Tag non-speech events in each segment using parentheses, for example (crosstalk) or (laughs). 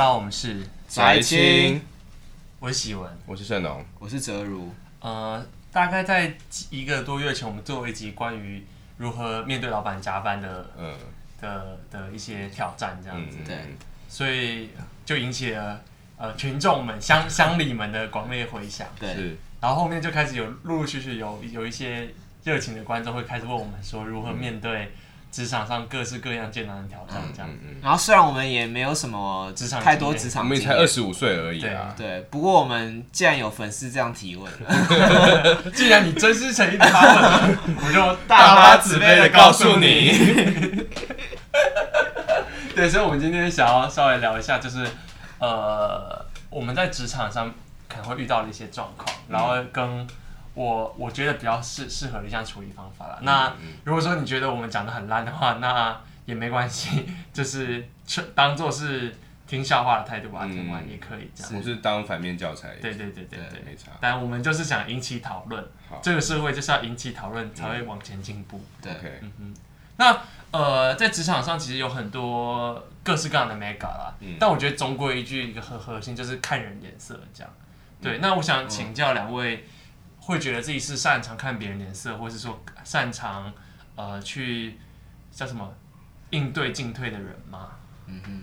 大家好，我们是宅青，我是喜文，我是盛龙，我是泽如。呃，大概在一个多月前，我们做了一集关于如何面对老板加班的，嗯，的的一些挑战，这样子。对，所以就引起了呃群众们乡乡里们的广烈回响。对，然后后面就开始有陆陆续续有有一些热情的观众会开始问我们说，如何面对。职场上各式各样艰难的挑战，这样。嗯嗯、然后虽然我们也没有什么职场太多职场，我们也才二十五岁而已啊。对，不过我们既然有粉丝这样提问，(laughs) 既然你真是诚意的发问，我就大发慈悲的告诉你。(laughs) 对，所以，我们今天想要稍微聊一下，就是呃，我们在职场上可能会遇到的一些状况，然后跟。我我觉得比较适适合的一项处理方法了。那如果说你觉得我们讲的很烂的话，那也没关系，(laughs) 就是当做是听笑话的态度把它听完也可以这样。我是当反面教材。对对对对对，没差。但我们就是想引起讨论，这个社会就是要引起讨论才会往前进步。对，嗯哼。那呃，在职场上其实有很多各式各样的 mega 啦，但我觉得总归一句一个核核心就是看人脸色这样。对，那我想请教两位。会觉得自己是擅长看别人脸色，或是说擅长呃去叫什么应对进退的人吗？嗯哼，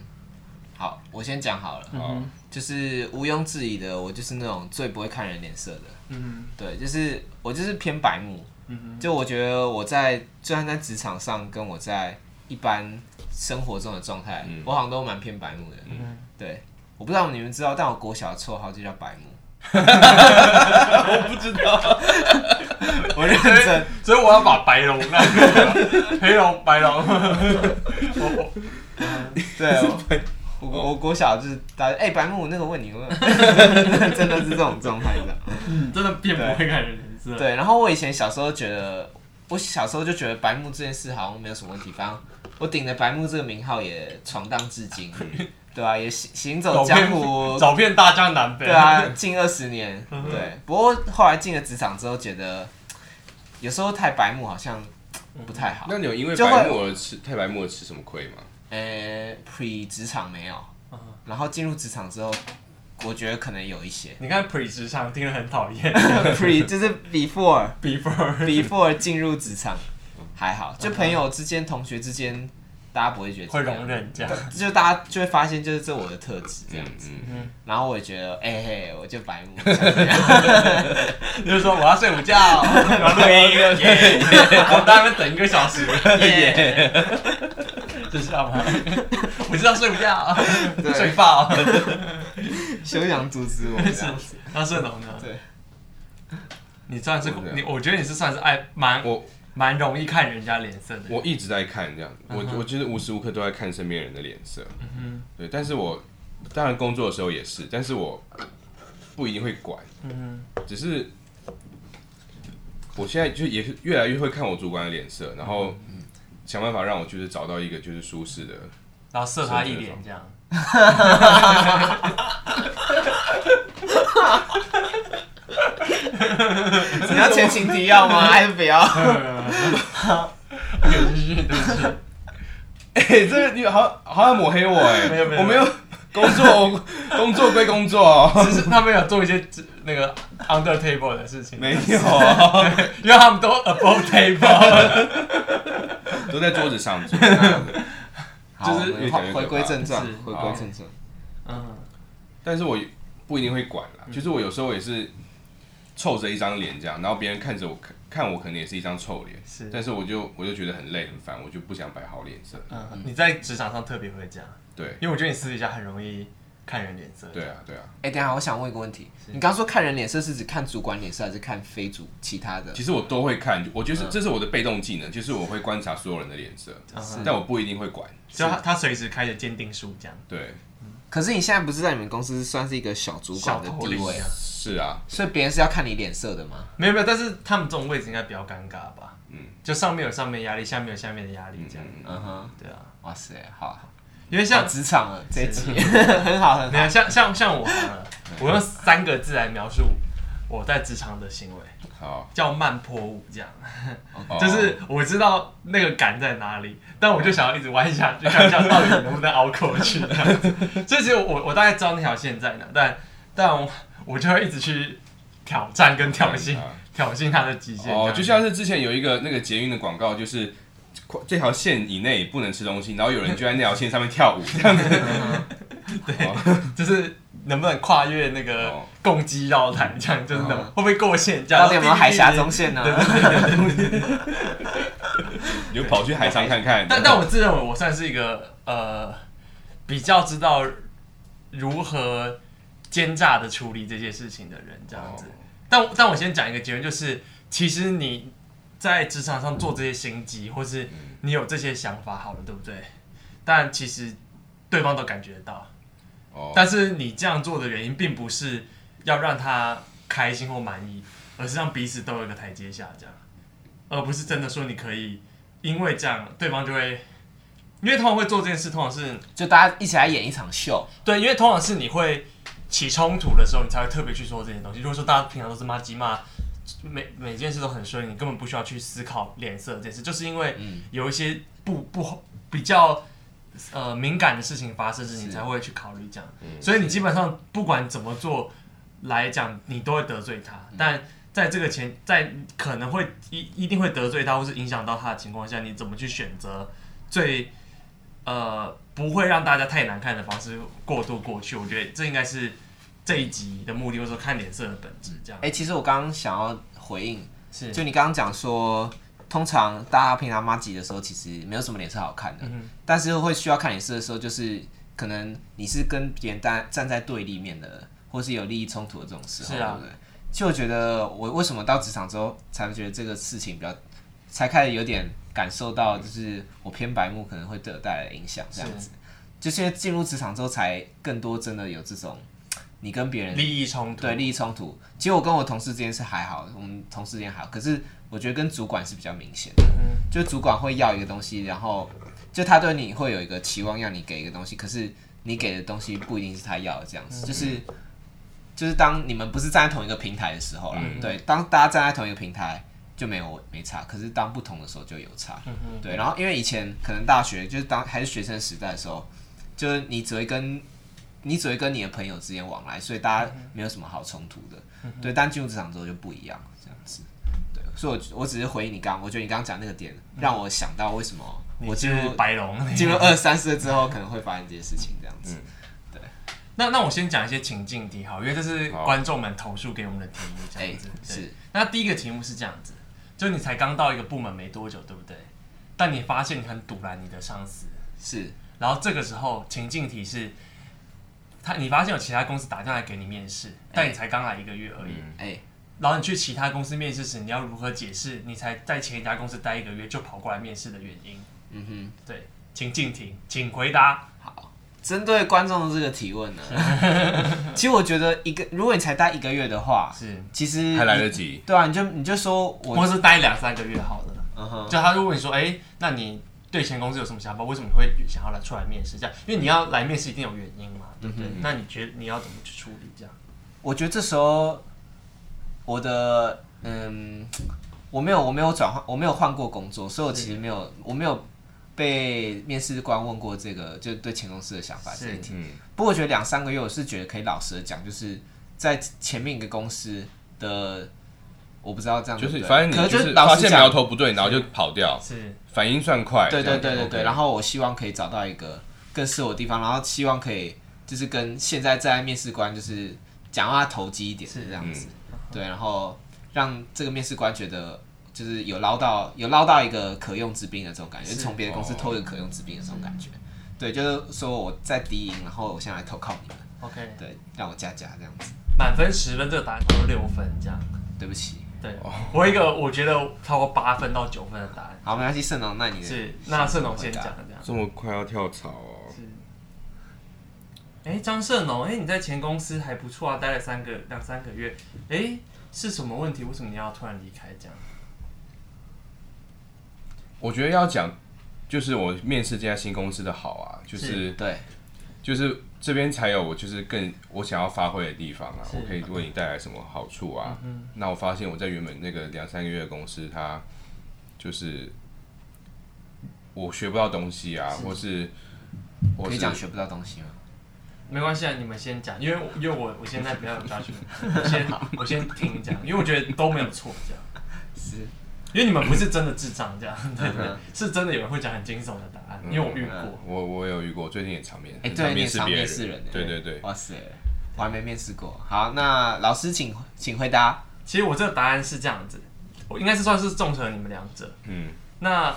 好，我先讲好了，嗯、就是毋庸置疑的，我就是那种最不会看人脸色的。嗯哼，对，就是我就是偏白目。嗯哼，就我觉得我在就算在职场上，跟我在一般生活中的状态，嗯、我好像都蛮偏白目的。嗯哼，对，我不知道你们知道，但我国小的绰号就叫白目。(laughs) 我不知道，我认真，所以我要把白龙那个黑龙白龙，(laughs) 对，我我国小就是大家哎白木那个问你问，(laughs) 真的是这种状态的，嗯，真的变不会看人脸色。对，然后我以前小时候觉得，我小时候就觉得白木这件事好像没有什么问题，反正我顶着白木这个名号也闯荡至今。对啊，也行行走江湖，(laughs) 走遍大江南北。对啊，(laughs) 近二十年。对，不过后来进了职场之后，觉得有时候太白目好像不太好。那你有因为白目而吃太白目而吃什么亏吗？呃，pre 职场没有，然后进入职场之后，我觉得可能有一些。你看 pre 职场听了很讨厌，(laughs) pre 就是 before before before 进入职场还好，就朋友之间、同学之间。大家不会觉得会容忍这样，就大家就会发现，就是这我的特质这样子。然后我也觉得，哎嘿，我就白目，(laughs) 就是说我要睡午觉，录音，我在那边等一个小时，(laughs) 知道吗？我知道睡午觉，睡爆，休想阻止我。那盛龙呢？对，你算是你，我觉得你是算是爱蛮我。蛮容易看人家脸色的。我一直在看这样，我我觉得无时无刻都在看身边人的脸色。嗯哼，对，但是我当然工作的时候也是，但是我不一定会管。嗯哼，只是我现在就也是越来越会看我主管的脸色，然后想办法让我就是找到一个就是舒适的，然后射他一脸这样。(laughs) (laughs) 你要前情提要吗？(laughs) 还是不要？对不起，对不起。(laughs) 哎，这个你好好像抹黑我哎，没有没有，我没有工作，工作归工作，只是他们有做一些那个 under table 的事情。没有，因为他们都 above table，都在桌子上做。就是回归正传，回归正传。嗯，但是我不一定会管啦，就是我有时候也是。臭着一张脸这样，然后别人看着我看看我，可能也是一张臭脸。是，但是我就我就觉得很累很烦，我就不想摆好脸色。嗯，嗯，你在职场上特别会这样。对，因为我觉得你私底下很容易看人脸色。对啊，对啊。哎、欸，等下我想问一个问题，你刚说看人脸色是指看主管脸色，还是看非主其他的？其实我都会看，我觉得这是我的被动技能，就是我会观察所有人的脸色，但我不一定会管。就他他随时开着鉴定书这样。对。可是你现在不是在你们公司算是一个小主管的地位啊？是啊，所以别人是要看你脸色的吗？没有没有，但是他们这种位置应该比较尴尬吧？嗯，就上面有上面压力，下面有下面的压力，这样。嗯哼，对啊。哇塞，好好，因为像职场了这一集很好很好。像像像我，我用三个字来描述我在职场的行为，好，叫慢坡舞，这样，(laughs) 就是我知道那个杆在哪里，但我就想要一直弯下去，看一下到底能不能熬过去。这样子，所以其实我我大概知道那条线在哪，但但我我就会一直去挑战跟挑衅，挑衅他的极限。哦，就像是之前有一个那个捷运的广告，就是这条线以内不能吃东西，然后有人就在那条线上面跳舞，(laughs) 这样子。对，就是能不能跨越那个共机绕台，这样就是能会不会过线？这样到底有没有海峡中线呢？(laughs) 你就跑去海上看看。但但我自认为我算是一个呃比较知道如何奸诈的处理这些事情的人，这样子。但但我先讲一个结论，就是其实你在职场上做这些心机，或是你有这些想法，好了，对不对？但其实对方都感觉得到。但是你这样做的原因，并不是要让他开心或满意，而是让彼此都有一个台阶下，这样，而不是真的说你可以因为这样，对方就会，因为通常会做这件事，通常是就大家一起来演一场秀，对，因为通常是你会起冲突的时候，你才会特别去说这些东西。如果说大家平常都是骂鸡骂，每每件事都很顺利，你根本不需要去思考脸色这件事，就是因为有一些不不比较。呃，敏感的事情发生时，你才会去考虑这样。所以你基本上不管怎么做来讲，你都会得罪他。但在这个前，在可能会一一定会得罪他，或是影响到他的情况下，你怎么去选择最呃不会让大家太难看的方式过渡过去？我觉得这应该是这一集的目的，或者说看脸色的本质。这样。哎，其实我刚刚想要回应，是就你刚刚讲说。通常大家平常妈吉的时候，其实没有什么脸色好看的，嗯、但是会需要看脸色的时候，就是可能你是跟别人站站在对立面的，或是有利益冲突的这种时候，对不对？就我觉得我为什么到职场之后才会觉得这个事情比较，才开始有点感受到，就是我偏白目可能会对我带来的影响，这样子。是就现在进入职场之后，才更多真的有这种你跟别人利益冲突，对利益冲突。其实我跟我同事之间是还好，我们同事之间还好，可是。我觉得跟主管是比较明显的，就主管会要一个东西，然后就他对你会有一个期望，要你给一个东西，可是你给的东西不一定是他要的，这样子，就是就是当你们不是站在同一个平台的时候啦，对，当大家站在同一个平台就没有没差，可是当不同的时候就有差，对，然后因为以前可能大学就是当还是学生时代的时候，就是你只会跟你只会跟你的朋友之间往来，所以大家没有什么好冲突的，对，但进入职场之后就不一样，这样子。对。所以我，我只是回应你刚，我觉得你刚刚讲那个点，让我想到为什么我进入白龙，进入二三四之后可能会发生这些事情，这样子。对，那那我先讲一些情境题好，因为这是观众们投诉给我们的题目，这样子。是。那第一个题目是这样子，就你才刚到一个部门没多久，对不对？但你发现你很堵拦你的上司，是。然后这个时候情境题是，他你发现有其他公司打电话来给你面试，但你才刚来一个月而已，哎。然后你去其他公司面试时，你要如何解释你才在前一家公司待一个月就跑过来面试的原因？嗯哼，对，请静听，请回答。好，针对观众的这个提问呢，(laughs) 其实我觉得一个，如果你才待一个月的话，是其实还来得及。对啊，你就你就说我，或是待两三个月好了。嗯哼，就他如果你说，哎，那你对前公司有什么想法？为什么你会想要来出来面试？这样，因为你要来面试一定有原因嘛，对不对？那你觉得你要怎么去处理这样？我觉得这时候。我的嗯，我没有我没有转换我没有换过工作，所以我其实没有我没有被面试官问过这个就对前公司的想法这一题。不过我觉得两三个月我是觉得可以老实的讲，就是在前面一个公司的我不知道这样就是反正你就是发现苗头不对，然后就跑掉，是反应算快。对对对对对，然后我希望可以找到一个更适合的地方，然后希望可以就是跟现在在面试官就是讲话投机一点是这样子。对，然后让这个面试官觉得就是有捞到有捞到一个可用之兵的这种感觉，从别的公司偷一个可用之兵的这种感觉。嗯、对，就是说我在敌营，然后我现在来投靠你们。OK，对，让我加加这样子。满分十分，这个答案超过六分这样。对不起，对，我一个我觉得超过八分到九分的答案。好，没关系，盛龙，那你是那盛龙先讲这样。这么快要跳槽哦？哎，张胜龙，哎，你在前公司还不错啊，待了三个两三个月，哎，是什么问题？为什么你要突然离开？这样？我觉得要讲，就是我面试这家新公司的好啊，就是，是对，就是这边才有我就是更我想要发挥的地方啊，我可以为你带来什么好处啊？嗯那我发现我在原本那个两三个月的公司，它就是我学不到东西啊，或是我是可以讲学不到东西吗？没关系啊，你们先讲，因为因为我我现在比较有大学，(laughs) 我先我先听你讲，因为我觉得都没有错，这样。是，因为你们不是真的智障，这样 (laughs) 对不对嗯，是真的有人会讲很惊悚的答案，因为我遇过。我我有遇过，最近也常面，哎，对，面试别面试人，对对对，哇塞，我还没面试过。好，那老师请请回答。其实我这个答案是这样子，我应该是算是综合你们两者。嗯那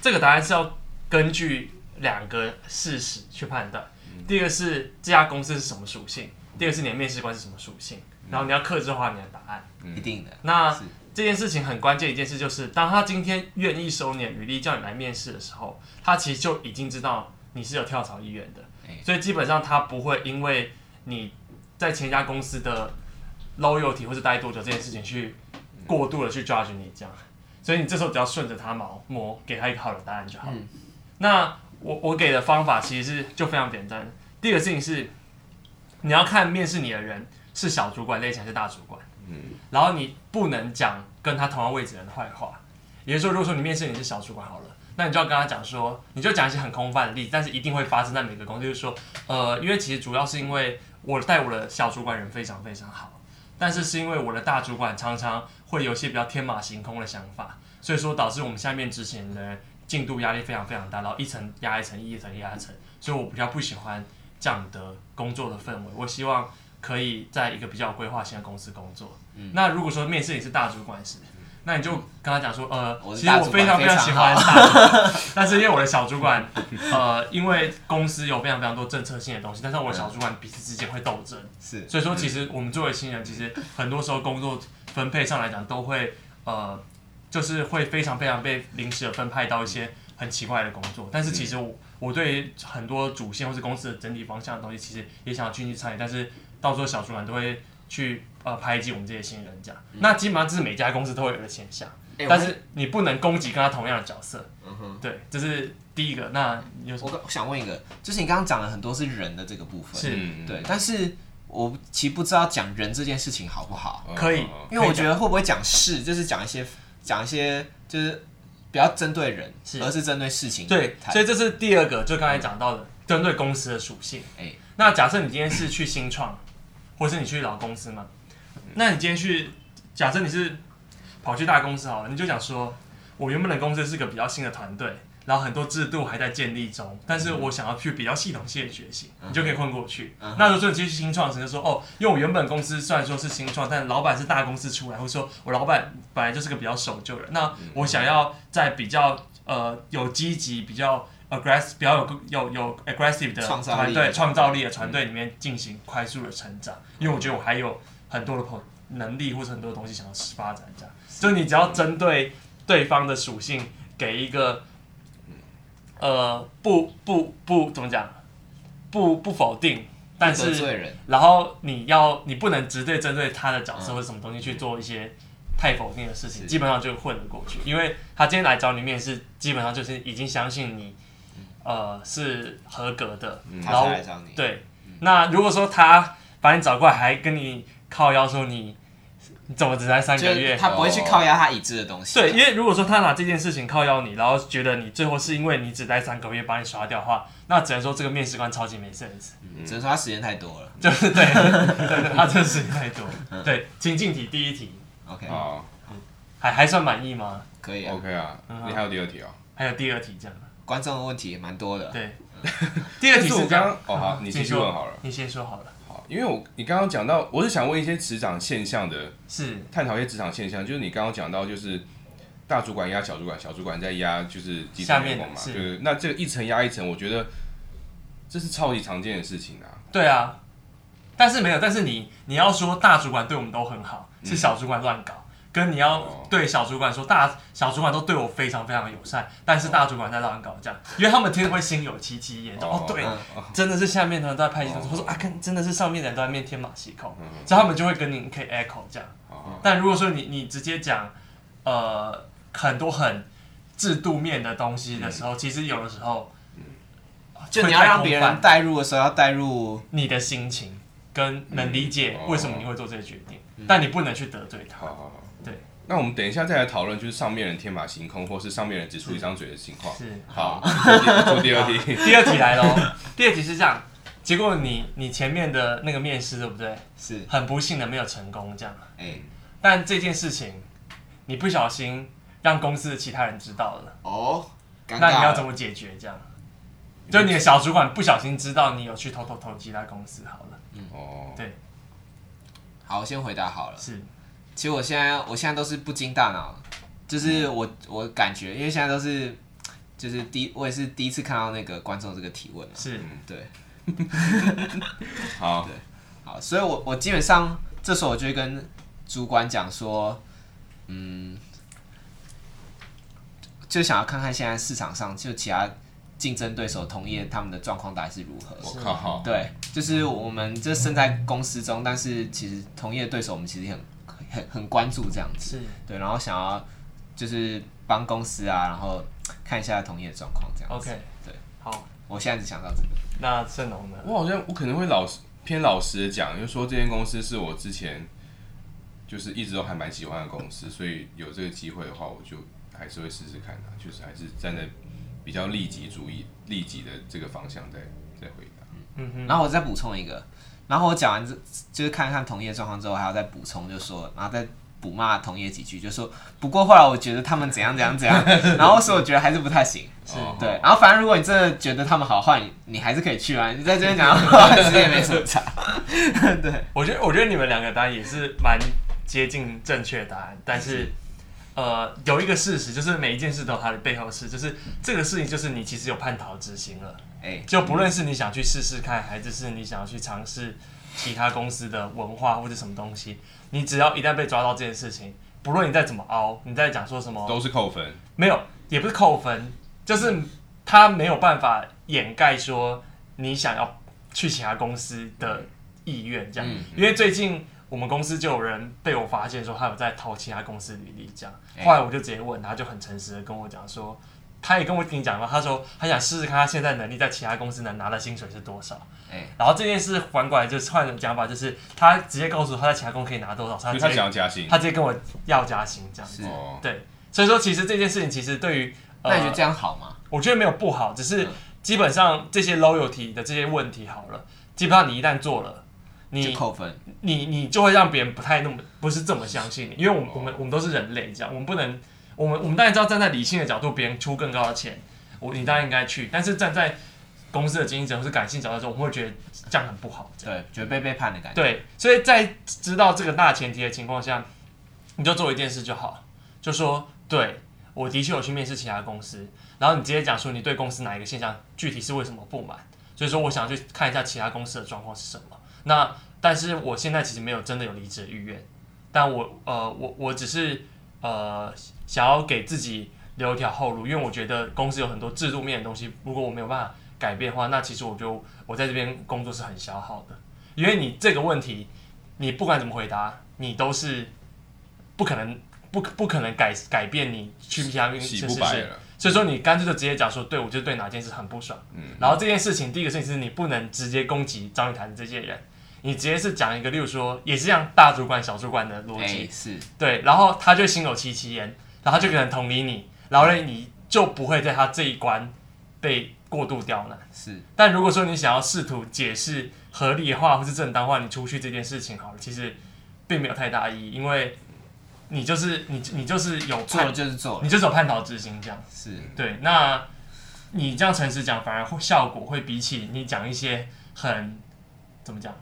这个答案是要根据两个事实去判断。第一个是这家公司是什么属性，第二个是你的面试官是什么属性，然后你要克制化你的答案。一定的。那是这件事情很关键一件事就是，当他今天愿意收你的履历叫你来面试的时候，他其实就已经知道你是有跳槽意愿的，哎。所以基本上他不会因为你在前一家公司的 loyalty 或是待多久这件事情去过度的去 judge 你这样，所以你这时候只要顺着他毛摸，给他一个好的答案就好。嗯。那我我给的方法其实是就非常简单，第一个事情是你要看面试你的人是小主管类型还是大主管。然后你不能讲跟他同样位置人的坏话，也就是说，如果说你面试你是小主管好了，那你就要跟他讲说，你就讲一些很空泛的例子，但是一定会发生在每个公司，就是说，呃，因为其实主要是因为我带我的小主管人非常非常好，但是是因为我的大主管常常会有一些比较天马行空的想法，所以说导致我们下面执行的进度压力非常非常大，然后一层压一层，一层压一层，所以我比较不喜欢这样的工作的氛围，我希望可以在一个比较有规划性的公司工作。那如果说面试你是大主管时，那你就跟他讲说，呃，其实我非常非常喜欢大主管，(laughs) 但是因为我的小主管，(laughs) 呃，因为公司有非常非常多政策性的东西，但是我的小主管彼此之间会斗争，是，所以说其实我们作为新人，其实很多时候工作分配上来讲，都会呃，就是会非常非常被临时的分派到一些很奇怪的工作，但是其实我我对很多主线或是公司的整体方向的东西，其实也想要进去参与，但是到时候小主管都会去呃排挤我们这些新人这样，那基本上这是每家公司都会有的现象，哎但是你不能攻击跟他同样的角色，嗯哼，对，这是第一个。那有什么？我刚我想问一个，就是你刚刚讲了很多是人的这个部分，是。嗯。对，但是我其实不知道讲人这件事情好不好，可以。因为我觉得会不会讲事，就是讲一些讲一些就是不要针对人，是。而是针对事情对，所以这是第二个，就刚才讲到的，针对公司的属性。哎。那假设你今天是去新创，或是你去老公司嘛，那你今天去，假设你是跑去大公司好了，你就讲说，我原本的公司是个比较新的团队，然后很多制度还在建立中，但是我想要去比较系统性的学习，你就可以混过去。嗯那如果说你去新创时，就说哦，因为我原本公司虽然说是新创，但老板是大公司出来，或者说我老板本来就是个比较守旧人，那我想要在比较呃有积极、比较 aggressive、比较有有有 aggressive 的团队、创造力的团队里面进行快速的成长，因为我觉得我还有很多的朋能力或者很多的东西想要发展，这样。就你只要针对对方的属性给一个呃不不不怎么讲，不不否定，但是，然后你要你不能直对针对他的角色或者什么东西去做一些太否定的事情，基本上就混得过去，因为他今天来找你面试，基本上就是已经相信你呃是合格的，他然后才来找你，对，那如果说他把你找过来，还跟你靠腰说你你怎么只待三就是个月？他不会去靠压他已知的东西，对，因为如果说他拿这件事情靠腰你，然后觉得你最后是因为你只待三个月把你刷掉的话，那只能说这个面试官超级没 sense，只能说他时间太多了就是对对对，他真的时间太多。对，(laughs) 情境题第一题，OK，好还还算满意吗？可以啊，，OK 啊，嗯你还有第二题哦。还有第二题这样。观众的问题也蛮多的，对，(laughs) 第二题但是刚刚，哦好，你继续说问好了。你先说好了。好，因为我你刚刚讲到，我是想问一些职场现象的，是。探讨一些职场现象，就是你刚刚讲到，就是大主管压小主管，小主管在压就是基层员工嘛，下面的是。就是那这个一层压一层，我觉得这是超级常见的事情啊。对啊，但是没有，但是你你要说大主管对我们都很好，是小主管乱搞，跟你要对小主管说大小主管都对我非常非常友善，但是大主管在乱搞这样，因为他们听了会心有戚戚焉，哦对，嗯真的是下面的人都在拍戏，他说啊，看真的是上面的人都在面天马行空，嗯。所以他们就会跟你可以 echo 这样。哦。但如果说你你直接讲呃很多很制度面的东西的时候，其实有的时候就你要让别人带入的时候，要带入你的心情，跟能理解为什么你会做这个决定，嗯、但你不能去得罪他。那我们等一下再来讨论，就是上面人天马行空，或是上面人只出一张嘴的情况。是。好，出第二题。(laughs) 第二题来喽。第二题是这样，结果你你前面的那个面试对不对？是。很不幸的没有成功，这样。哎、欸。但这件事情，你不小心让公司的其他人知道了。哦。那你要怎么解决？这样？就你的小主管不小心知道你有去偷偷投其他公司，好了。嗯。哦。对。好，我先回答好了。是。其实我现在，我现在都是不经大脑，就是我我感觉，因为现在都是，就是第我也是第一次看到那个观众这个提问，是，对，(laughs) 好，对，好，所以我我基本上这时候我就会跟主管讲说，嗯，就想要看看现在市场上就其他竞争对手同业他们的状况大概是如何，我靠，对，就是我们这身在公司中，但是其实同业对手我们其实很。很很关注这样子，是对，然后想要就是帮公司啊，然后看一下同业的状况这样子。OK，对，好，我现在只想到这个。那盛龙呢？我好像我可能会老实偏老实的讲，就是说这间公司是我之前就是一直都还蛮喜欢的公司，所以有这个机会的话，我就还是会试试看的，就是还是站在比较利己主义、利己的这个方向在在回答。嗯哼，然后我再补充一个。然后我讲完这，就是看看同业状况之后，还要再补充，就说，然后再补骂同业几句，就说，不过后来我觉得他们怎样怎样怎样，(laughs) 然后所以我觉得还是不太行，是对。然后反正如果你真的觉得他们好坏，你你还是可以去啊，你在这边讲的话其实也没什么差。(laughs) 对，我觉得我觉得你们两个答案也是蛮接近正确的答案，但是，是呃，有一个事实就是每一件事都有它的背后事，就是这个事情就是你其实有叛逃之心了。欸、就不论是你想去试试看，还是是你想要去尝试其他公司的文化或者什么东西，你只要一旦被抓到这件事情，不论你再怎么凹，你再讲说什么，都是扣分。没有，也不是扣分，就是他没有办法掩盖说你想要去其他公司的意愿，这样。嗯、因为最近我们公司就有人被我发现说他有在投其他公司履历，这样。后来我就直接问他，就很诚实的跟我讲说。他也跟我听你讲了，他说他想试试看他现在能力在其他公司能拿的薪水是多少。欸、然后这件事反过来就是换种讲法，就是他直接告诉他在其他公司可以拿多少，他他想要加薪，他直接跟我要加薪这样子。对，所以说其实这件事情其实对于，那你觉得这样好吗？我觉得没有不好，只是基本上这些 loyalty 的这些问题好了，基本上你一旦做了，你就扣分，你你就会让别人不太那么不是这么相信你，因为我们我们我们都是人类，这样我们不能，我们我们当然知道站在理性的角度，别人出更高的钱。我你当然应该去，但是站在公司的经营者或是感性角度我们会觉得这样很不好，对，觉得被背叛的感觉。对，所以在知道这个大前提的情况下，你就做一件事就好，就说对，我的确有去面试其他公司，然后你直接讲说你对公司哪一个现象具体是为什么不满，所以说我想去看一下其他公司的状况是什么。那但是我现在其实没有真的有离职的意愿，但我呃我我只是呃想要给自己。留一条后路，因为我觉得公司有很多制度面的东西，如果我没有办法改变的话，那其实我就我在这边工作是很消耗的。因为你这个问题，你不管怎么回答，你都是不可能不不可能改改变你去其他公司。所以说你干脆就直接讲说，对我就对哪件事很不爽。嗯。然后这件事情，第一个事情是你不能直接攻击找你谈的这些人，你直接是讲一个，例如说也是这样大主管小主管的逻辑。欸，是。对，然后他就心有戚戚焉，然后他就可能同理你。然后呢，你就不会在他这一关被过度刁难。是，但如果说你想要试图解释合理化或是正当化你出去这件事情，好了，其实并没有太大意义，因为你就是你，你就是有做就是做，你就是有叛逃之心这样。是对，那你这样诚实讲，反而效果会比起你讲一些很怎么讲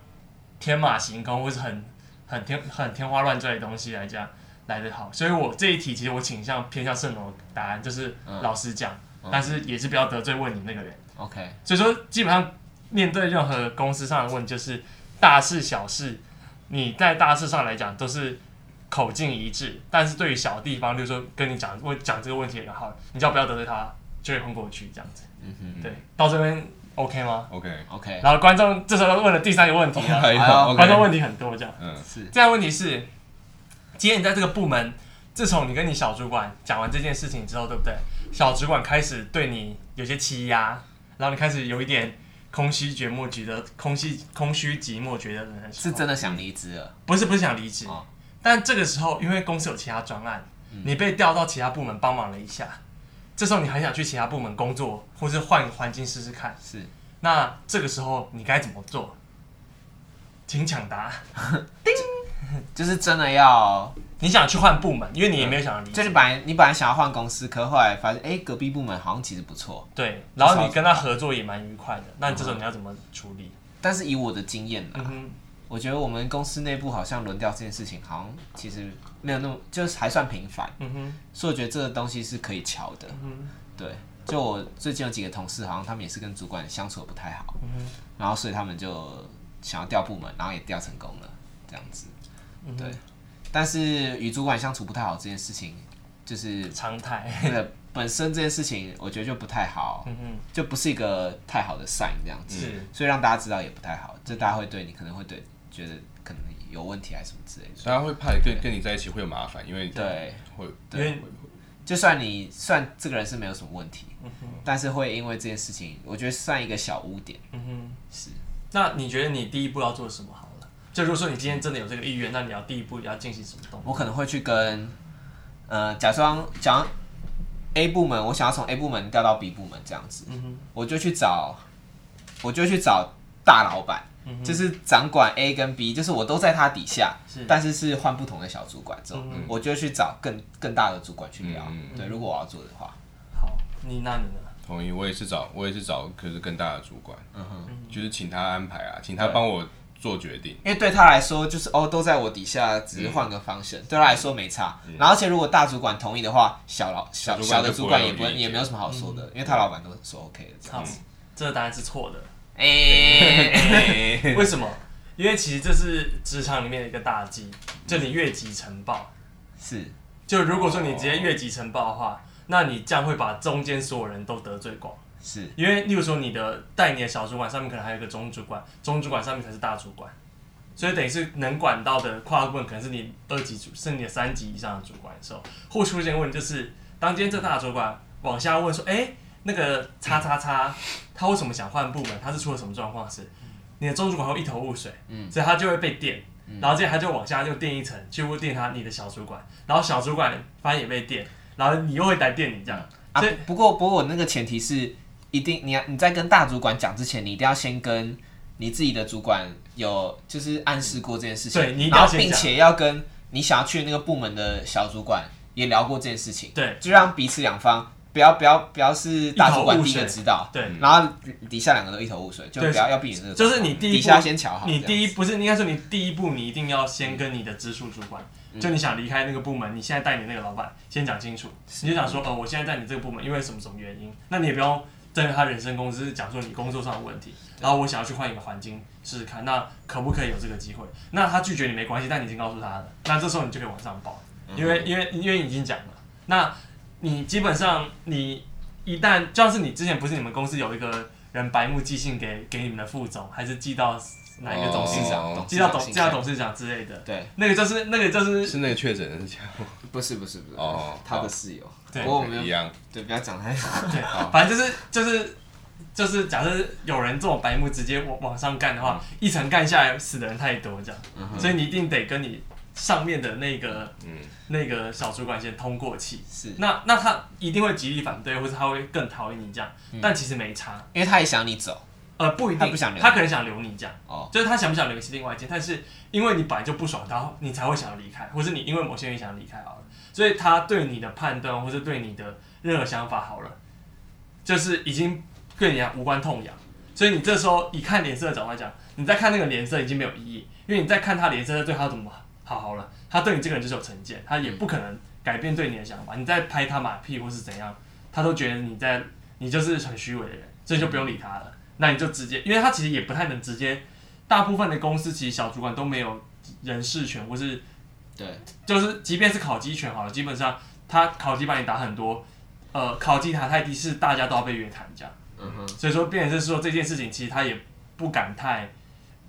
天马行空或是很很天很天花乱坠的东西来讲。来得好，所以我这一题其实我倾向偏向圣龙答案，就是老实讲，嗯、但是也是不要得罪问你那个人。OK，所以说基本上面对任何公司上的问题，就是大事小事，你在大事上来讲都是口径一致，但是对于小地方，就是说跟你讲问讲这个问题也好，你就要不要得罪他，就会混过去这样子。嗯哼，对，到这边 OK 吗？OK OK。然后观众这时候问了第三个问题啊，观众问题很多这样。嗯，是。这样问题是。今天你在这个部门，自从你跟你小主管讲完这件事情之后，对不对？小主管开始对你有些欺压，然后你开始有一点空虚寂寞，觉得空虚空虚寂寞，觉得是真的想离职了？不是，不是想离职，哦、但这个时候因为公司有其他专案，嗯、你被调到其他部门帮忙了一下，这时候你很想去其他部门工作，或是换个环境试试看。是，那这个时候你该怎么做？请抢答。(laughs) 叮，就是真的要。你想去换部门，因为你也没有想要离职。就是本来你本来想要换公司，可后来发现，哎、欸，隔壁部门好像其实不错。对，然后你跟他合作也蛮愉快的。那你这时候你要怎么处理？但是以我的经验呢，嗯、我觉得我们公司内部好像轮调这件事情，好像其实没有那么，就是还算频繁。嗯哼，所以我觉得这个东西是可以瞧的。嗯，对，就我最近有几个同事，好像他们也是跟主管相处的不太好。嗯，然后所以他们就想要调部门，然后也调成功了，这样子。嗯、对。但是与主管相处不太好这件事情，就是常态。本身这件事情，我觉得就不太好，就不是一个太好的 sign 这样子。所以让大家知道也不太好，就大家会对你可能会对觉得有问题还是什么之类的。大家会怕跟跟你在一起会有麻烦，因为对会对，就算你算这个人是没有什么问题，但是会因为这件事情，我觉得算一个小污点。嗯哼，是。那你觉得你第一步要做什么好了？就如果说你今天真的有这个意愿，那你要第一步要进行什么动作？我可能会去跟，呃，假装讲 A 部门，我想要从 A 部门调到 B 部门这样子，我就去找，我就去找大老板，嗯、就是掌管 A 跟 B，就是我都在他底下，是但是是换不同的小主管之后，嗯、我就去找更更大的主管去聊。嗯、对，如果我要做的话，好，你那你呢？同意，我也是找，我也是找，可是更大的主管，嗯哼，就是请他安排啊，请他帮我。做决定，因为对他来说就是哦，都在我底下，只是换个方向，嗯、对他来说没差。嗯、然后，而且如果大主管同意的话，小老小小的主管也不也没有什么好说的，嗯、因为他老板都说 OK 的。这样子，这个答案是错的。哎、欸，为什么？因为其实这是职场里面的一个大忌，就你越级呈报。是，就如果说你直接越级呈报的话，那你这样会把中间所有人都得罪光。是因为，例如说，你的带你的小主管上面可能还有一个中主管，中主管上面才是大主管，所以等于是能管到的跨部门可能是你二级主，是你的三级以上的主管的时候，会出现问题，就是当今天这大主管往下问说，哎、欸，那个叉叉叉，他为什么想换部门？他是出了什么状况？是你的中主管会一头雾水，嗯，所以他就会被电，然后接着他就往下就电一层，去问电他你的小主管，然后小主管发现也被电，然后你又会来电你这样，啊，不过不过我那个前提是。一定，你要你在跟大主管讲之前，你一定要先跟你自己的主管有就是暗示过这件事情，对，你一定要先讲，并且要跟你想要去那个部门的小主管也聊过这件事情，对，就让彼此两方不要不要不要是大主管第一个知道，对，然后底下两个都一头雾水，就不要要避免这个，就是你第一步底下先瞧好，你第一不是应该说你第一步你一定要先跟你的直属主管，嗯、就你想离开那个部门，你现在带你那个老板先讲清楚，你就想说，呃，我现在在你这个部门，因为什么什么原因，那你也不用。针对他人生公司讲说你工作上的问题，然后我想要去换一个环境试试看，那可不可以有这个机会？那他拒绝你没关系，但你已经告诉他了，那这时候你就可以往上报，因为因为因为已经讲了，那你基本上你一旦就像是你之前不是你们公司有一个人白目寄信给给你们的副总，还是寄到哪一个董事长，寄到董寄到董事长。之类的，对，那个就是那个就是是那个确诊的家伙，不是不是不是哦，(laughs) 他的室友。对，不过我们一样，对，不要讲太多。对，反正就是就是就是，假设有人这种白目直接往往上干的话，一层干下来死的人太多，这样，所以你一定得跟你上面的那个嗯那个小主管先通过气。是，那那他一定会极力反对，或者他会更讨厌你这样。但其实没差，因为他也想你走。呃，不一定，他不想留，他可能想留你这样。哦，就是他想不想留是另外一件，但是因为你本来就不爽他，你才会想要离开，或是你因为某些原因想要离开好了。所以他对你的判断，或是对你的任何想法，好了，就是已经对你无关痛痒。所以你这时候以看脸色的角度来讲，你在看那个脸色已经没有意义，因为你在看他脸色，对他怎么好好了，他对你这个人就是有成见，他也不可能改变对你的想法。你在拍他马屁或是怎样，他都觉得你在你就是很虚伪的人，所以就不用理他了。那你就直接，因为他其实也不太能直接，大部分的公司其实小主管都没有人事权或是。对，就是即便是考绩权好了，基本上他考绩把你打很多，呃，考绩打太低是大家都要被约谈这样。嗯哼。所以说，变成是说这件事情，其实他也不敢太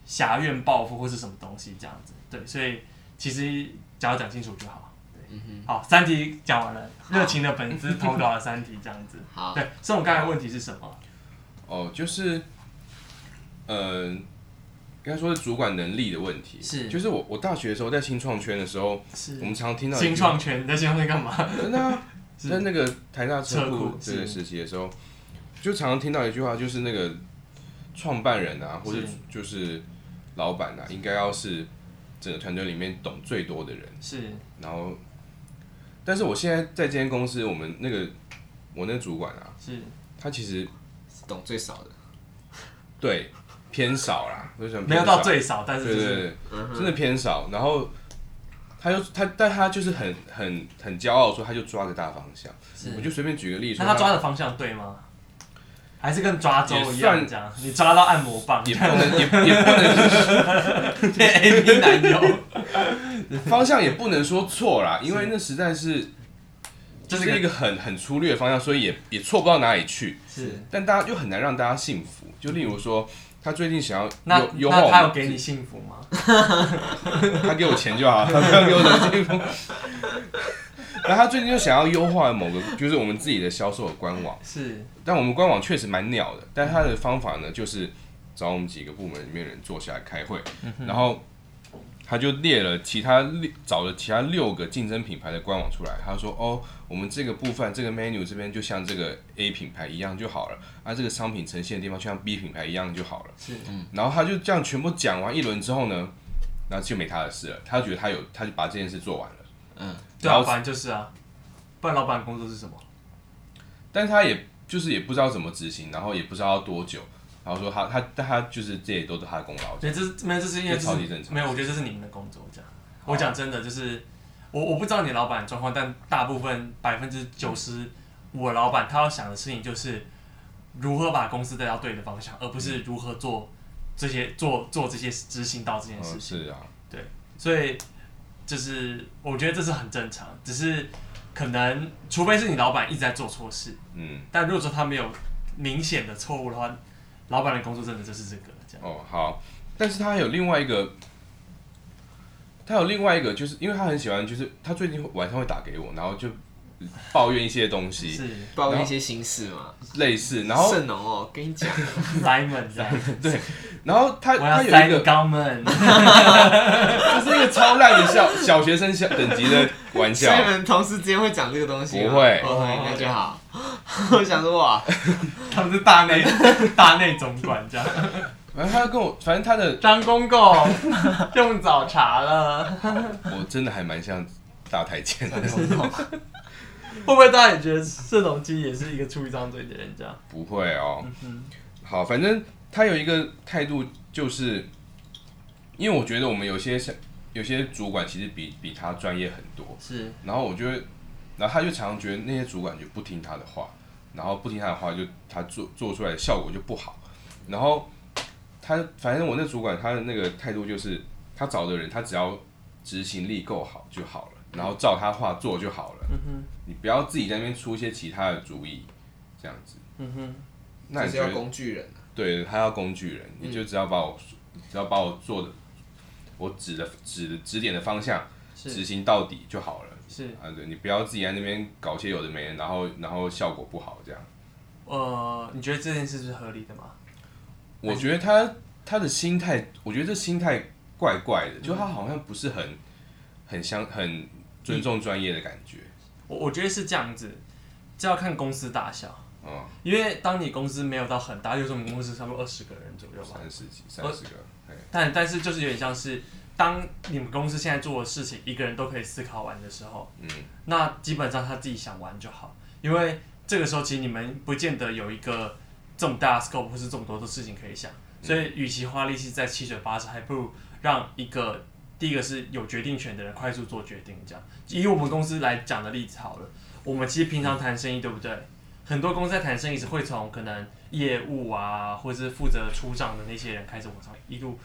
狭怨报复或是什么东西这样子。对，所以其实只要讲清楚就好。对，嗯哼。好，三题讲完了，热情的粉丝投稿了三题这样子。好。对，所以我刚才问题是什么？哦，就是，呃，应该说是主管能力的问题。是，就是我我大学的时候在新创圈的时候，是我们常常听到新创圈，你在新创圈干嘛？真的啊，(laughs) 在那个台大车库对对实习的时候，就常常听到一句话，就是那个创办人啊，或者就是老板啊，应该要是整个团队里面懂最多的人。是，然后，但是我现在在这间公司，我们那个我那个主管啊，是，他其实。懂最少的，对，偏少啦，为什么？没有到最少，但是、就是、对对对，真的偏少。然后他就他，但他就是很很很骄傲，说他就抓个大方向。我就随便举个例子，那他抓的方向对吗？还是跟抓周一样？你抓到按摩棒，也不能也也不能变 A P 男友。方向也不能说错啦，因为那实在是。这是一个很很粗略的方向，所以也也错不到哪里去。是，但大家又很难让大家幸福。就例如说，他最近想要那他有给你幸福吗？他给我钱就好，他不要给我的幸福。那他最近就想要优化某个，就是我们自己的销售的官网。是，但我们官网确实蛮鸟的。但他的方法呢，就是找我们几个部门里面人坐下来开会，然后。他就列了其他六，找了其他六个竞争品牌的官网出来。他说：“哦，我们这个部分，这个 menu 这边就像这个 A 品牌一样就好了，啊，这个商品呈现的地方就像 B 品牌一样就好了。”是，嗯。然后他就这样全部讲完一轮之后呢，那就没他的事了。他觉得他有，他就把这件事做完了。嗯，对啊，反正就是啊，不然老板工作是什么？但他也就是也不知道怎么执行，然后也不知道要多久。然后说他他但他就是这也都是他的功劳。对，这是没有，这是因为超级正常。没有，我觉得这是你们的工作。这样，我讲真的，就是我我不知道你老板状况，但大部分百分之九十五的老板他要想的事情就是如何把公司带到对的方向，而不是如何做这些做做这些执行到这件事情。是啊，对，所以就是我觉得这是很正常，只是可能除非是你老板一直在做错事，嗯，但如果说他没有明显的错误的话。老板的工作真的就是这个这样哦，好，但是他还有另外一个，他有另外一个，就是因为他很喜欢，就是他最近晚上会打给我，然后就 (laughs) 抱怨一些东西，是。抱怨一些心事嘛，类似，然后盛农哦，跟你讲，Simon 这样，(laughs) 对，然后他他有一个肛门，(laughs) 这是一个超烂的小小学生小等级的玩笑，所以你们同事之间会讲这个东西不会，哦，那就好。我想说哇，他们是大内大内总管这样。反正他跟我，反正他的张公公用早茶了。我真的还蛮像大太监的。(laughs) 会不会大家也觉得这种其实也是一个出一张嘴的人这样？不会哦。好，反正他有一个态度，就是因为我觉得我们有些有些主管其实比比他专业很多。是。然后我觉得。然后他就常常觉得那些主管就不听他的话，然后不听他的话，就他做做出来的效果就不好。然后他反正我那主管他的那个态度就是，他找的人他只要执行力够好就好了，然后照他话做就好了。嗯哼，你不要自己在那边出一些其他的主意，这样子。嗯哼，那你是要工具人。对，他要工具人，你就只要把我只要把我做的我指的指的指点的方向执行到底就好了。是啊，对，你不要自己在那边搞些有的没的，然后然后效果不好这样。呃，你觉得这件事是合理的吗？我觉得他他的心态，我觉得这心态怪怪的，嗯、就他好像不是很很相很尊重专业的感觉。我我觉得是这样子，这要看公司大小。嗯，因为当你公司没有到很大，就是我们公司差不多二十个人左右吧，三十几、三十个。但但是就是有点像是。当你们公司现在做的事情，一个人都可以思考完的时候，嗯，那基本上他自己想完就好，因为这个时候其实你们不见得有一个这么大的 scope 或是这么多的事情可以想，所以与其花力气在七嘴八舌，还不如让一个第一个是有决定权的人快速做决定。这样，以我们公司来讲的例子好了，我们其实平常谈生意，对不对？很多公司在谈生意时会从可能业务啊，或者是负责出账的那些人开始往上一路。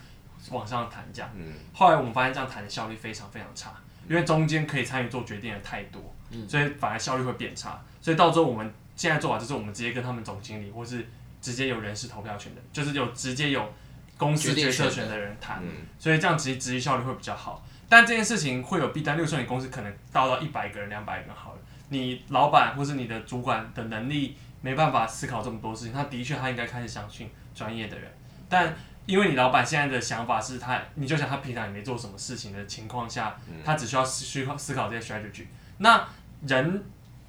往上谈这样，后来我们发现这样谈的效率非常非常差，因为中间可以参与做决定的太多，所以反而效率会变差。所以到最后我们现在做法就是，我们直接跟他们总经理，或是直接有人事投票权的，就是有直接有公司决策权的人谈，所以这样其实执行效率会比较好。但这件事情会有弊端，例如说你公司可能到到一百个人、两百个人好。了，你老板或是你的主管的能力没办法思考这么多事情，他的确他应该开始相信专业的人，但因为你老板现在的想法是他，你就想他平常也没做什么事情的情况下，他只需要思考思考这些 strategy。那人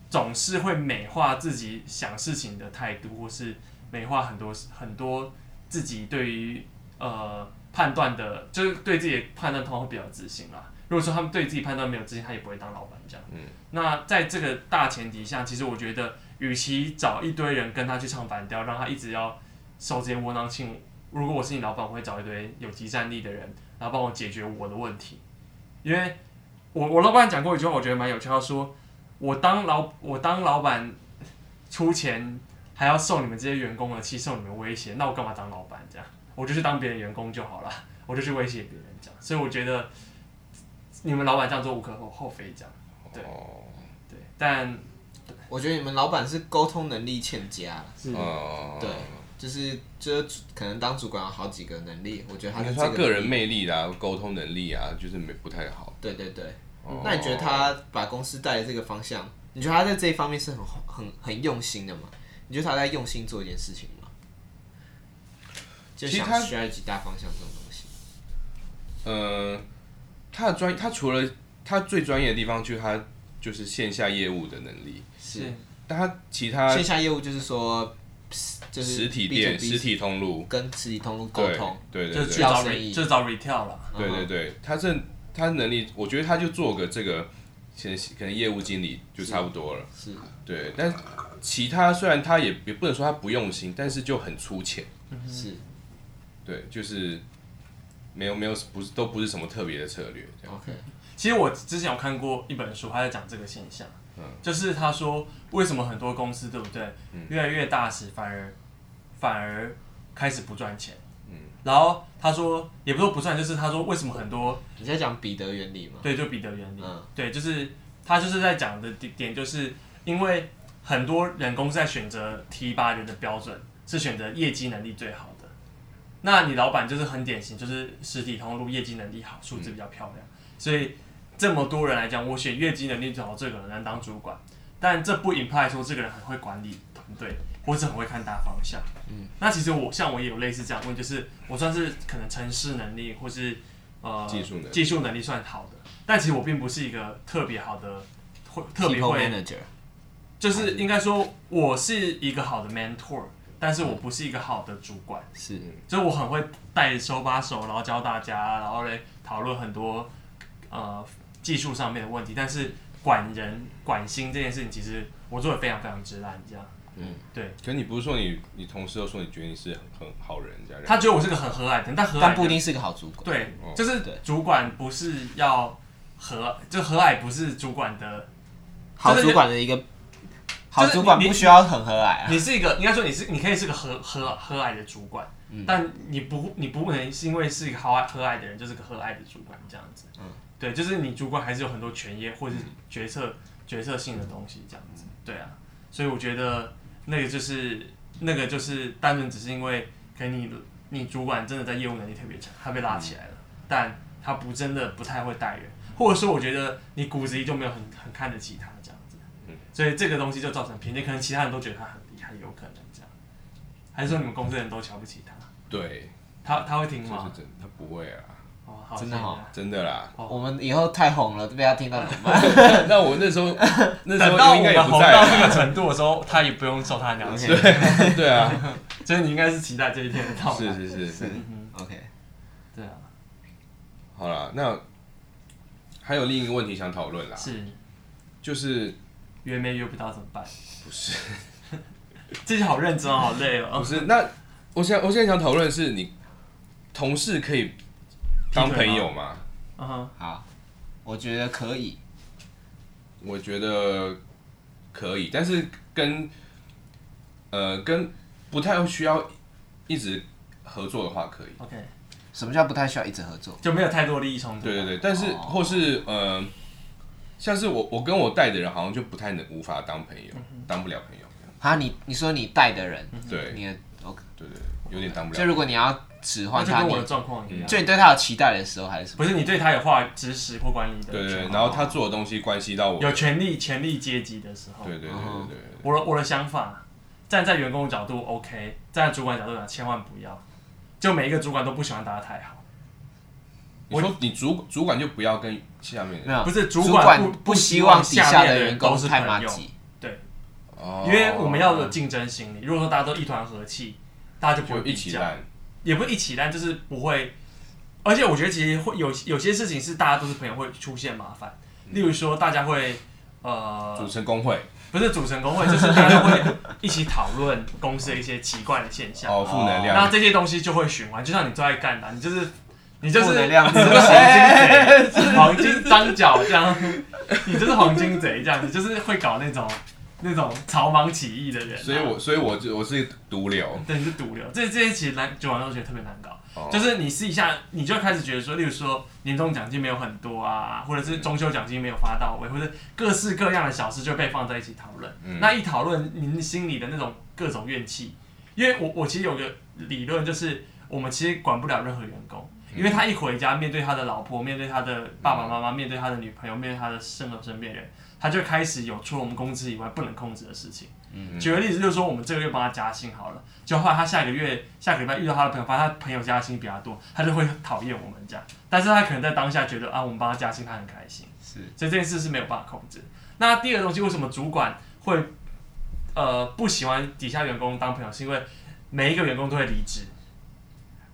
总是会美化自己想事情的态度，或是美化很多很多自己对于呃判断的，就是对自己的判断通常会比较自信啦。如果说他们对自己判断没有自信，他也不会当老板这样。嗯那在这个大前提下，其实我觉得，与其找一堆人跟他去唱反调，让他一直要受这些窝囊气。如果我是你老板，我会找一堆有即战力的人，然后帮我解决我的问题。因为我我老板讲过一句话，我觉得蛮有趣。他说：“我当老我当老板出钱，还要受你们这些员工的气，受你们威胁，那我干嘛当老板？这样我就去当别人员工就好了，我就去威胁别人这样。所以我觉得你们老板这样做无可厚厚非，这样对对。但我觉得你们老板是沟通能力欠佳，是对。”就是，就是可能当主管有好几个能力，我觉得他是他个人魅力啦，沟通能力啊，就是没不太好。对对对，哦、那你觉得他把公司带的这个方向，你觉得他在这一方面是很很很用心的吗？你觉得他在用心做一件事情吗？就想需要几大方向这种东西。呃，他的专，他除了他最专业的地方，就是他就是线下业务的能力是，但他其他线下业务就是说。实体店、实体通路跟实体通路沟通，对对对，就找就找 retail 了。对对对，他这他能力，我觉得他就做个这个，可能可能业务经理就差不多了。是，对，但其他虽然他也也不能说他不用心，但是就很粗浅。是，对，就是没有没有不是都不是什么特别的策略。OK，其实我之前有看过一本书，他在讲这个现象。嗯就是他说，为什么很多公司对不对，越来越大时反而反而开始不赚钱。然后他说，也不说不算，就是他说为什么很多你在讲彼得原理吗？对，就彼得原理。对，就是他就是在讲的点，就是因为很多人公司在选择提拔人的标准是选择业绩能力最好的。那你老板就是很典型，就是实体通路业绩能力好，数字比较漂亮，所以。这么多人来讲，我选业绩能力最好这个人来当主管，但这不 imply 说这个人很会管理团队，或是很会看大方向。嗯，那其实我像我也有类似这样问，就是我算是可能城市能力或是呃技术能力。技术能力算好的，但其实我并不是一个特别好的会特别会就是应该说我是一个好的 mentor，但是我不是一个好的主管。是，就是我很会带手把手，然后教大家，然后嘞讨论很多呃。技术上面的问题，但是管人管心这件事情，其实我做的非常非常之烂，这样。嗯，对。可你不是说你你同事都说你觉得你是很好人这样？他觉得我是个很和蔼的人，但和但不一定是一个好主管。对，就是主管不是要和，就和蔼不是主管的，好主管的一个好主管不需要很和蔼啊。你是一个应该说你是你可以是个和和和蔼的主管，但你不你不能是因为是一个和蔼和蔼的人就是个和蔼的主管这样子。嗯。对，就是你主管还是有很多权益或者是决策决策性的东西这样子，对啊，所以我觉得那个就是那个就是单纯只是因为可能你你主管真的在业务能力特别强，他被拉起来了，但他不真的不太会带人，或者说我觉得你骨子里就没有很很看得起他所以这个东西就造成偏见，可能其他人都觉得他很厉害，有可能这样，还是说你们公司人都瞧不起他？对，他他会听吗？他不会啊。真的好，真的啦！我们以后太红了，被他听到怎么办？(laughs) 那我那时候，(laughs) 那时候应该也不在。红到这个程度的时候，他也不用受他的了解。(laughs) 对对啊，所以你应该是期待这一天的到来。是是是是，OK，对啊。好了，那还有另一个问题想讨论啦。是，就是约没约不到怎么办？不是，(laughs) 自己好认真哦，好累哦。不是，那我现我现在想讨论的是，你同事可以。当朋友吗？嗯哼，好，我觉得可以。我觉得可以，但是跟呃跟不太需要一直合作的话，可以。OK，什么叫不太需要一直合作？就没有太多利益冲突。对对对，但是、哦、或是呃，像是我我跟我带的人，好像就不太能无法当朋友，嗯、当不了朋友。啊，你你说你带的人，对，你的 OK，对对，有点当不了。就如果你要。指唤他，跟我的状况一样。就你对他有期待的时候，还是什么？不是你对他有话指使或管理的？对对，然后他做的东西关系到我。有权力、权力阶级的时候。对对对对对。我的我的想法，站在员工的角度 OK，站在主管角度讲千万不要，就每一个主管都不喜欢打的太好。我说你主主管就不要跟下面的，不是主主管不不希望底下的员工都是太朋友，麻吉，对，哦，因为我们要有竞争心理。如果说大家都一团和气，大家就不会一起烂，也不是一起烂，就是不会。而且我觉得其实会有有些事情是大家都是朋友会出现麻烦，例如说大家会呃组成工会，不是组成工会，就是大家会一起讨论公司的一些奇怪的现象，哦，负能量，那这些东西就会循环，就像你最爱干的，你就是。你就是负能量你就是黄金贼，(laughs) 黄金张角这样，你就是黄金贼这样，你就是会搞那种那种草莽起义的人、啊。所以我所以我就我是毒瘤，对，你是毒瘤。这这些其实难，主管都觉得特别难搞。哦、就是你试一下，你就开始觉得说，例如说年终奖金没有很多啊，或者是中秋奖金没有发到位，或者各式各样的小事就被放在一起讨论。嗯、那一讨论，您心里的那种各种怨气，因为我我其实有个理论，就是我们其实管不了任何员工。因为他一回家，面对他的老婆，面对他的爸爸妈妈，面对他的女朋友，面对他的任何身边人，他就开始有除了我们工资以外不能控制的事情。嗯、举个例子，就是说我们这个月帮他加薪好了，就后来他下个月下个礼拜遇到他的朋友，发现他朋友加薪比较多，他就会讨厌我们这样。但是他可能在当下觉得啊，我们帮他加薪，他很开心。是，所以这件事是没有办法控制。那第二个东西，为什么主管会呃不喜欢底下员工当朋友？是因为每一个员工都会离职，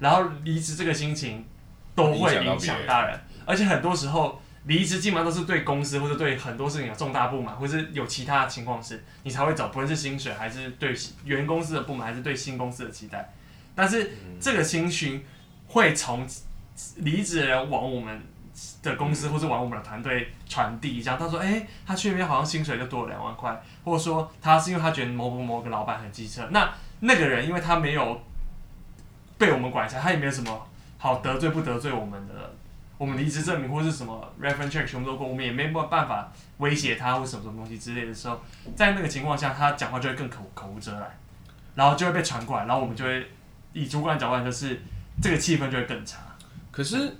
然后离职这个心情。都会影响大人，而且很多时候离职基本上都是对公司或者对很多事情有重大不满，或者是有其他情况时，你才会走，不论是薪水还是对原公司的不满，还是对新公司的期待。但是这个情绪会从离职的人往我们的公司或者往我们的团队传递，这样他说：“哎，他去那边好像薪水就多了两万块。”或者说他是因为他觉得某某某个老板很机车，那那个人因为他没有被我们管辖，他也没有什么。好得罪不得罪我们的，我们离职证明或是什么 reference check 全部都过，我们也没办法威胁他或什么什么东西之类的时候，在那个情况下，他讲话就会更口口无遮拦，然后就会被传过来，然后我们就会以主管角度就是这个气氛就会更差。可是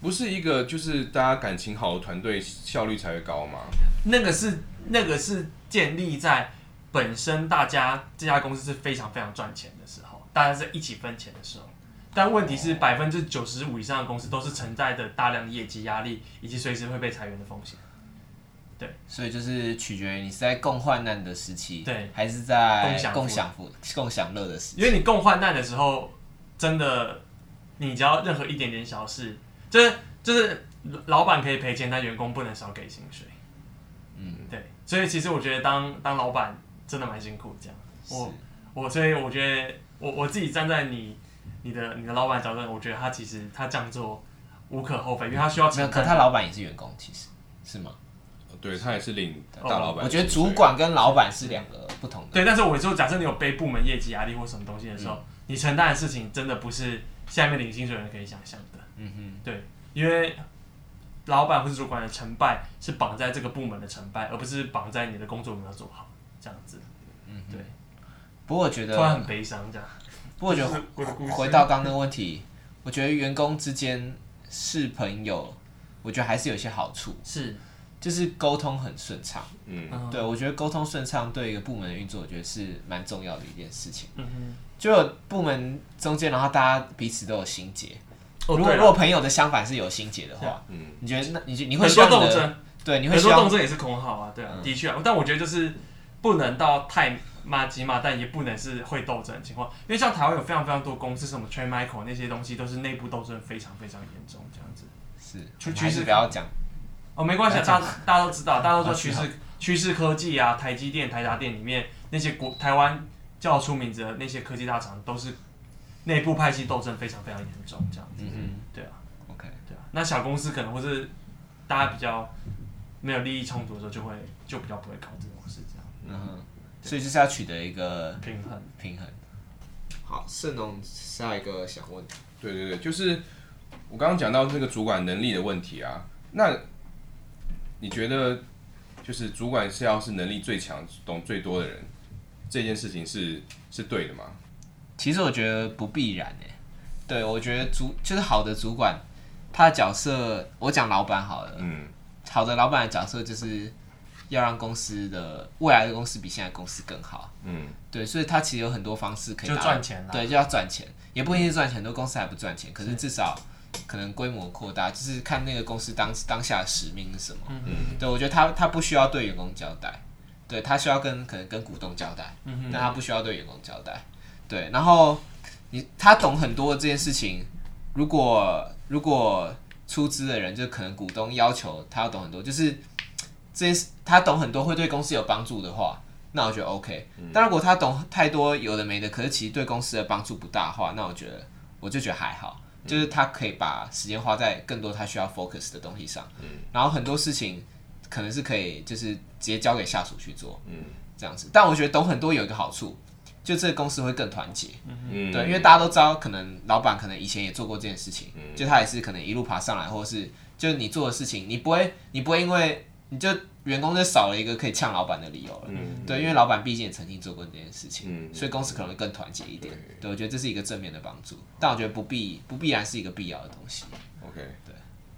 不是一个就是大家感情好的团队效率才会高吗？那个是那个是建立在本身大家这家公司是非常非常赚钱的时候，大家是一起分钱的时候。但问题是，百分之九十五以上的公司都是存在着大量的业绩压力，以及随时会被裁员的风险。对，所以就是取决于你是在共患难的时期，对，还是在共享福、共享乐的时期。因为你共患难的时候，真的，你只要任何一点点小事，就是就是老板可以赔钱，但员工不能少给薪水。嗯，对。所以其实我觉得当当老板真的蛮辛苦，这样。我我所以我觉得我我自己站在你。你的你的老板角度，我觉得他其实他这样做无可厚非，因为他需要。没有，可他老板也是员工，其实是吗？对，他也是领大老板。我觉得主管跟老板是两个不同的。对，但是我说，假设你有背部门业绩压力或什么东西的时候，嗯、你承担的事情真的不是下面领薪水的人可以想象的。嗯哼，对，因为老板或是主管的成败是绑在这个部门的成败，而不是绑在你的工作有没有做好这样子。嗯，对。不过我觉得突然很悲伤这样。不过，我觉得回到刚刚那个问题，我觉得员工之间是朋友，我觉得还是有一些好处，是，就是沟通很顺畅。嗯，对，我觉得沟通顺畅对一个部门的运作，我觉得是蛮重要的一件事情。嗯哼，就有部门中间，然后大家彼此都有心结。如果如果朋友的相反是有心结的话，嗯，你觉得那你你会说斗争？对，你会说斗争也是空号啊，对啊，的确啊，但我觉得就是不能到太。骂鸡骂，但也不能是会斗争的情况，因为像台湾有非常非常多公司，什么 Trade Micro 那些东西，都是内部斗争非常非常严重，这样子。是，趋势不要讲。哦，没关系，大大家都知道，大家都说趋势趋势科技啊，台积电、台达电里面那些国台湾叫出名字的那些科技大厂，都是内部派系斗争非常非常严重，这样子。嗯嗯，对啊。OK，对啊。那小公司可能或是大家比较没有利益冲突的时候，就会就比较不会搞这种事，这样。嗯哼。所以就是要取得一个平衡，平衡。好，盛龙下一个想问。对对对，就是我刚刚讲到这个主管能力的问题啊。那你觉得，就是主管是要是能力最强、懂最多的人，这件事情是是对的吗？其实我觉得不必然诶。对，我觉得主就是好的主管，他的角色，我讲老板好了。嗯。好的老板的角色就是。要让公司的未来的公司比现在公司更好。嗯，对，所以他其实有很多方式可以就赚钱，对，就要赚钱，也不一定是赚钱，很多公司还不赚钱，可是至少可能规模扩大，就是看那个公司当当下的使命是什么。嗯嗯，对我觉得他他不需要对员工交代，对他需要跟可能跟股东交代，嗯哼，但他不需要对员工交代。对，然后你他懂很多这件事情，如果如果出资的人就可能股东要求他要懂很多，就是这些他懂很多会对公司有帮助的话，那我觉得 OK。但如果他懂太多有的没的，可是其实对公司的帮助不大的话，那我觉得我就觉得还好，就是他可以把时间花在更多他需要 focus 的东西上，然后很多事情可能是可以就是直接交给下属去做，这样子。但我觉得懂很多有一个好处。就这个公司会更团结，嗯、对，因为大家都知道，可能老板可能以前也做过这件事情，嗯、就他也是可能一路爬上来，或者是就是你做的事情，你不会，你不会因为你就员工就少了一个可以呛老板的理由了，嗯、对，因为老板毕竟也曾经做过这件事情，嗯、所以公司可能会更团结一点，对，对，我觉得这是一个正面的帮助，但我觉得不必不必然是一个必要的东西，OK，对，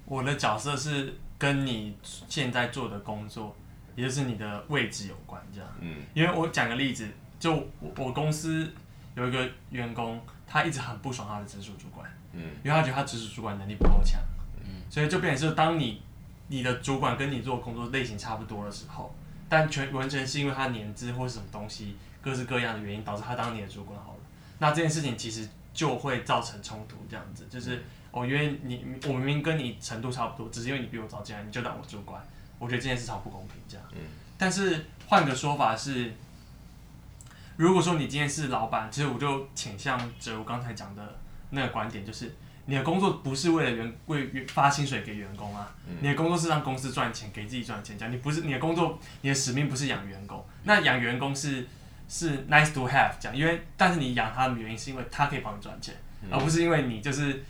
我的角色是跟你现在做的工作，也就是你的位置有关，这样，嗯，因为我讲个例子。就我我公司有一个员工，他一直很不爽他的直属主管，嗯，因为他觉得他直属主管能力不够强，嗯，所以就变成是当你你的主管跟你做工作类型差不多的时候，但全完全是因为他年资或是什么东西各式各样的原因导致他当你的主管好了，那这件事情其实就会造成冲突，这样子就是哦，因为你我明明跟你程度差不多，只是因为你比我早进来，你就当我主管，我觉得这件事超不公平，这样，嗯，但是换个说法是。如果说你今天是老板，其实我就倾向着我刚才讲的那个观点，就是你的工作不是为了员为发薪水给员工啊，嗯、你的工作是让公司赚钱，给自己赚钱。这样你不是你的工作，你的使命不是养员工。那养员工是是 nice to have 这样，因为但是你养他的原因是因为他可以帮你赚钱，嗯、而不是因为你就是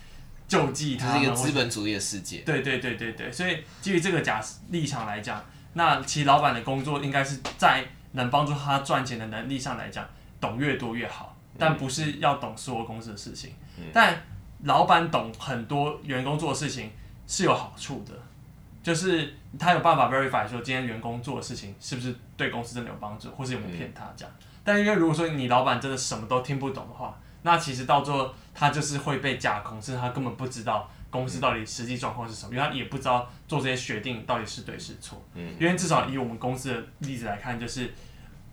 救济他。这是一个资本主义的世界。对对对对对，所以基于这个假立场来讲，那其实老板的工作应该是在。能帮助他赚钱的能力上来讲，懂越多越好，但不是要懂所有公司的事情。嗯、但老板懂很多员工做的事情是有好处的，就是他有办法 verify 说今天员工做的事情是不是对公司真的有帮助，或是有没有骗他这样。嗯、但因为如果说你老板真的什么都听不懂的话，那其实到最后他就是会被架空，甚至他根本不知道。公司到底实际状况是什么？因为他也不知道做这些决定到底是对是错。嗯，因为至少以我们公司的例子来看，就是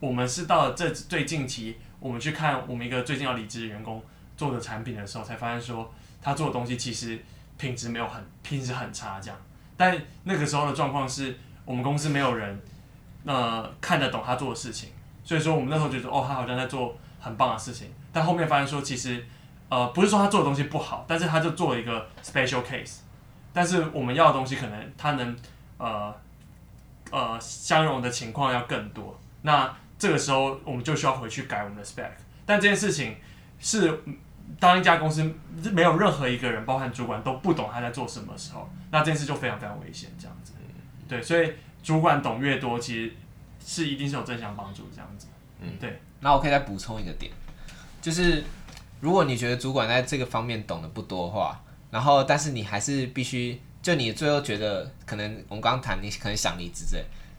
我们是到了这最近期，我们去看我们一个最近要离职的员工做的产品的时候，才发现说他做的东西其实品质没有很品质很差这样。但那个时候的状况是我们公司没有人呃看得懂他做的事情，所以说我们那时候觉得哦，他好像在做很棒的事情，但后面发现说其实。呃，不是说他做的东西不好，但是他就做了一个 special case，但是我们要的东西可能他能呃呃相容的情况要更多，那这个时候我们就需要回去改我们的 spec，但这件事情是当一家公司没有任何一个人，包含主管都不懂他在做什么的时候，那这件事就非常非常危险，这样子，对，所以主管懂越多，其实是一定是有正向帮助，这样子，嗯，对。那我可以再补充一个点，就是。如果你觉得主管在这个方面懂得不多的话，然后但是你还是必须，就你最后觉得可能我们刚刚谈你可能想离职，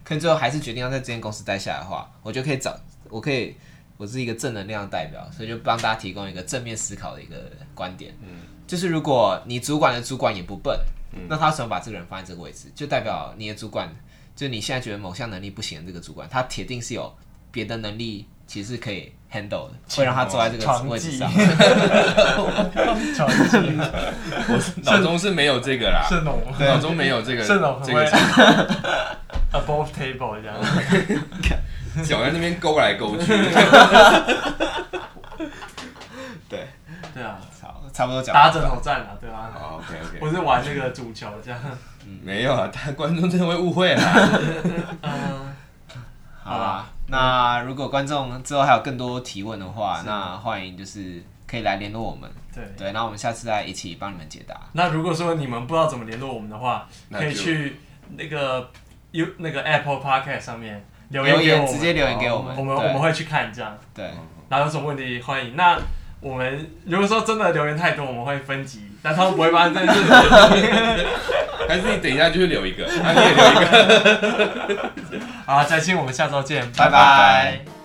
可能最后还是决定要在这间公司待下来的话，我就可以找，我可以，我是一个正能量的代表，所以就帮大家提供一个正面思考的一个观点，嗯，就是如果你主管的主管也不笨，嗯，那他为什么把这个人放在这个位置？就代表你的主管，就你现在觉得某项能力不行的这个主管，他铁定是有别的能力。其实可以 handle 的，会让他坐在这个位置上。(laughs) 我脑中是没有这个啦，脑中没有这个这个 (laughs) above table 这样，(laughs) 脚在那边勾来勾去。(laughs) 对对啊，差差不多讲打枕头战了，对吧？OK OK，我是玩那个足球这样。没有啊，但观众真的会误会啊。嗯，(laughs) 好吧。那如果观众之后还有更多提问的话，那欢迎就是可以来联络我们。对对，那我们下次再一起帮你们解答。那如果说你们不知道怎么联络我们的话，可以去那个 U 那个 Apple Podcast 上面留言给我们，直接留言给我们，我们对我们会去看这样。对，然后有什么问题欢迎。那我们如果说真的留言太多，我们会分级，但他们不会发生这件事情。(laughs) 还是你等一下就去留一个，啊，你也留一个。(laughs) 好，再见，我们下周见，拜拜。